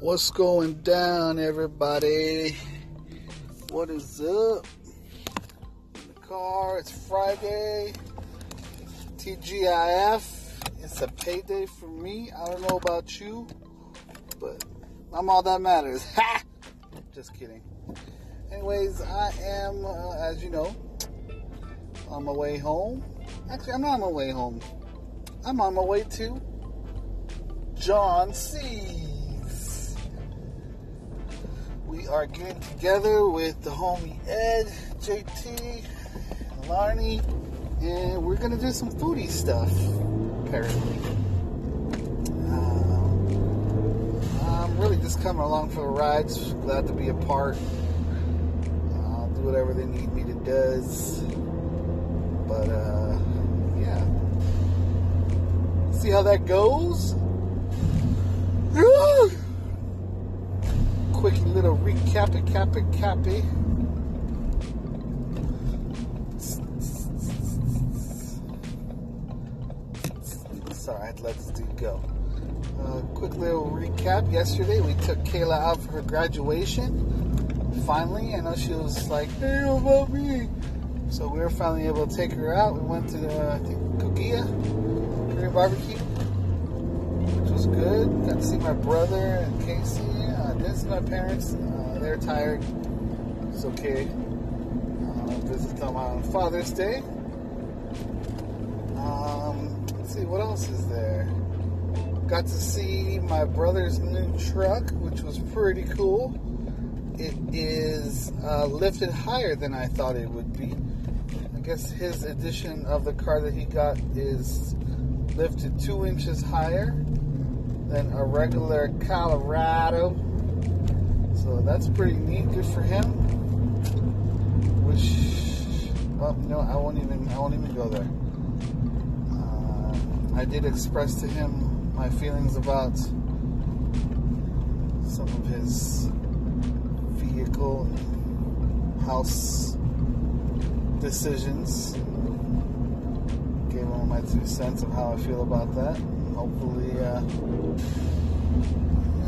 What's going down, everybody? What is up? In the car, it's Friday. TGIF. It's a payday for me. I don't know about you, but I'm all that matters. Ha! Just kidding. Anyways, I am, uh, as you know, on my way home. Actually, I'm not on my way home. I'm on my way to John C's. We are getting together with the homie Ed, JT, Larney, and we're gonna do some foodie stuff. Apparently, I'm really just coming along for the ride. Glad to be a part. I'll do whatever they need me to does. But uh, yeah, see how that goes. Quick little recap, cap, cappy. Sorry, I let this dude go. Uh, quick little recap. Yesterday, we took Kayla out for her graduation. Finally, I know she was like, "Hey, about me?" So we were finally able to take her out. We went to the, I think, Kogia Korean barbecue, which was good. Got to see my brother and Casey. Didn't see my parents. Uh, they're tired. It's okay. Uh, visit them on Father's Day. Um, let's see, what else is there? Got to see my brother's new truck, which was pretty cool. It is uh, lifted higher than I thought it would be. I guess his edition of the car that he got is lifted two inches higher than a regular Colorado. So that's pretty neat. Good for him. Which, well, no, I won't even. I won't even go there. Uh, I did express to him my feelings about some of his vehicle house decisions. Gave him my two cents of how I feel about that. Hopefully, uh,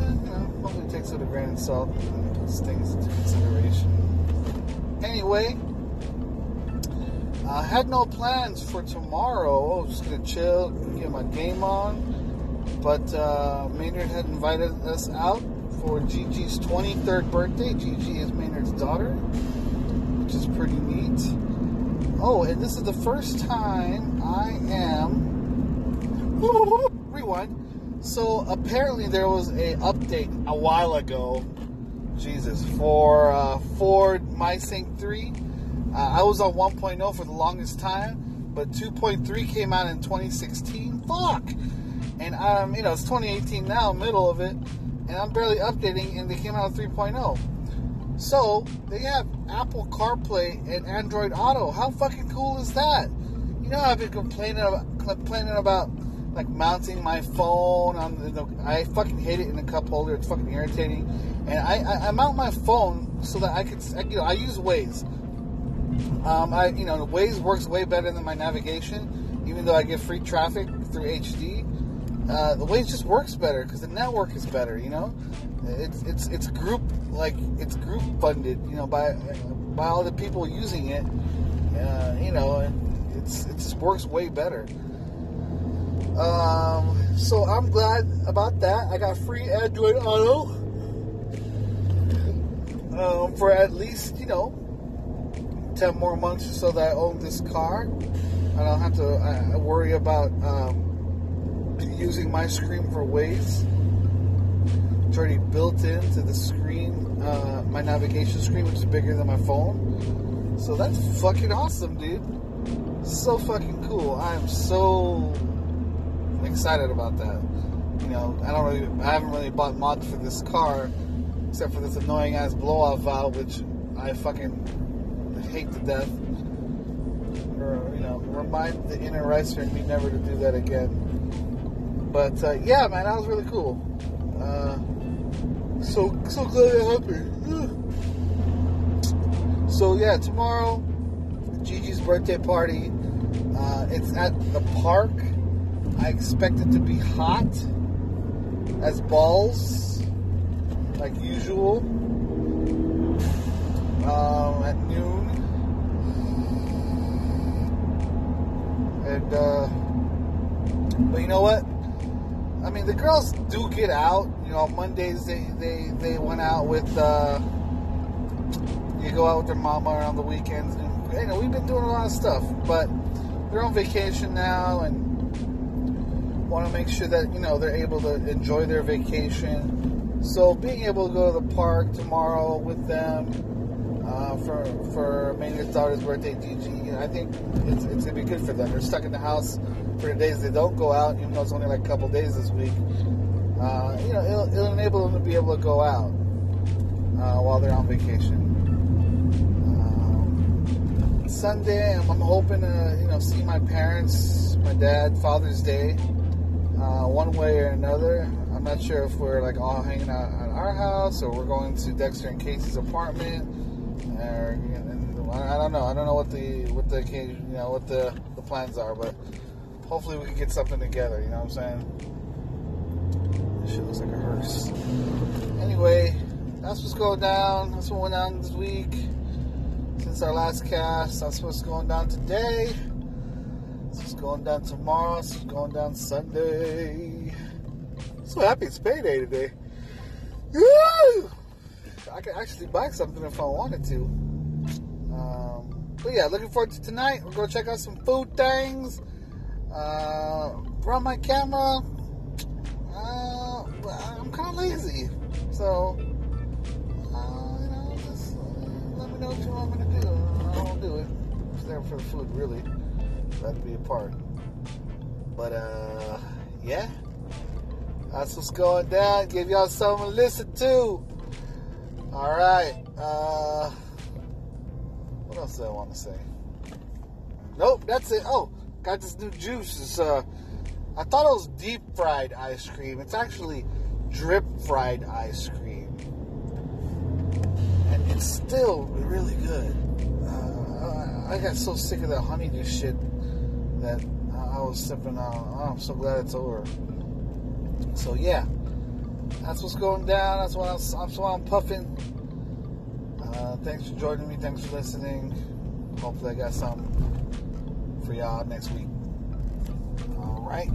you know, hopefully takes it a grain of salt and puts things into consideration. Anyway, I had no plans for tomorrow. I was just gonna chill, get my game on. But uh, Maynard had invited us out for Gigi's 23rd birthday. Gigi is Maynard's daughter, which is pretty neat. Oh, and this is the first time I am. Rewind. So apparently there was a update a while ago. Jesus, for uh, Ford MySync 3. Uh, I was on 1.0 for the longest time, but 2.3 came out in 2016. Fuck. And um, you know, it's 2018 now, middle of it, and I'm barely updating, and they came out with 3.0. So they have Apple CarPlay and Android Auto. How fucking cool is that? You know, I've been complaining about complaining about like mounting my phone on the. I fucking hate it in the cup holder. It's fucking irritating. And I, I, I mount my phone so that I could, you know, I use Waze. Um, I, you know, Waze works way better than my navigation, even though I get free traffic through HD. Uh, the Waze just works better because the network is better. You know, it's it's it's group like it's group funded. You know, by by all the people using it. Uh, you know, and it's it just works way better. Um, so I'm glad about that. I got free Android Auto um, for at least you know ten more months or so that I own this car. I don't have to uh, worry about um, using my screen for Waze. It's already built into the screen, uh, my navigation screen, which is bigger than my phone. So that's fucking awesome, dude. So fucking cool. I am so excited about that. You know, I don't really, I haven't really bought mods for this car, except for this annoying ass blow off valve, which I fucking hate to death. Or, you know, remind the inner ricer in me never to do that again. But uh, yeah, man, that was really cool. Uh, so so glad it happened. So yeah, tomorrow, Gigi's birthday party. Uh, it's at the park. I expect it to be hot as balls. like usual um, at noon. And, uh, but you know what? I mean, the girls do get out. You know, Mondays they, they, they went out with, uh, you go out with their mama around the weekends. And, you know, we've been doing a lot of stuff, but they're on vacation now and want to make sure that, you know, they're able to enjoy their vacation. So being able to go to the park tomorrow with them, uh, for for Maynard's daughter's birthday, Gigi. I think it's, it's gonna be good for them. They're stuck in the house for the days they don't go out, even though it's only like a couple days this week. Uh, you know, it'll, it'll, enable them to be able to go out uh, while they're on vacation. Um, Sunday, I'm, I'm, hoping to you know see my parents, my dad, Father's Day, uh, one way or another. I'm not sure if we're like all hanging out at our house or we're going to Dexter and Casey's apartment or and I don't know. I don't know what the what the you know what the the plans are, but hopefully we can get something together. You know what I'm saying? This shit looks like a hearse. Anyway, that's what's going down. That's what went down this week since our last cast. That's what's going down today. Is going down tomorrow. Is going down Sunday. so happy it's payday today. Woo! I could actually buy something if I wanted to. Um, but yeah, looking forward to tonight. We're gonna check out some food things. Uh, brought my camera. Uh, I'm kind of lazy, so uh, you know, just let me know what you want me to do. I won't do it. It's there for the food, really. That'd be a part. But uh, yeah, that's what's going down. Give y'all something to listen to. All right. Uh, what else do I want to say? Nope, that's it. Oh, got this new juice. It's, uh, I thought it was deep fried ice cream. It's actually drip fried ice cream. And it's still really good. I got so sick of that honeydew shit that I was sipping on. Oh, I'm so glad it's over. So, yeah that's what's going down. That's why I'm, that's why I'm puffing. Uh, thanks for joining me. Thanks for listening. Hopefully, I got something for y'all next week. All right.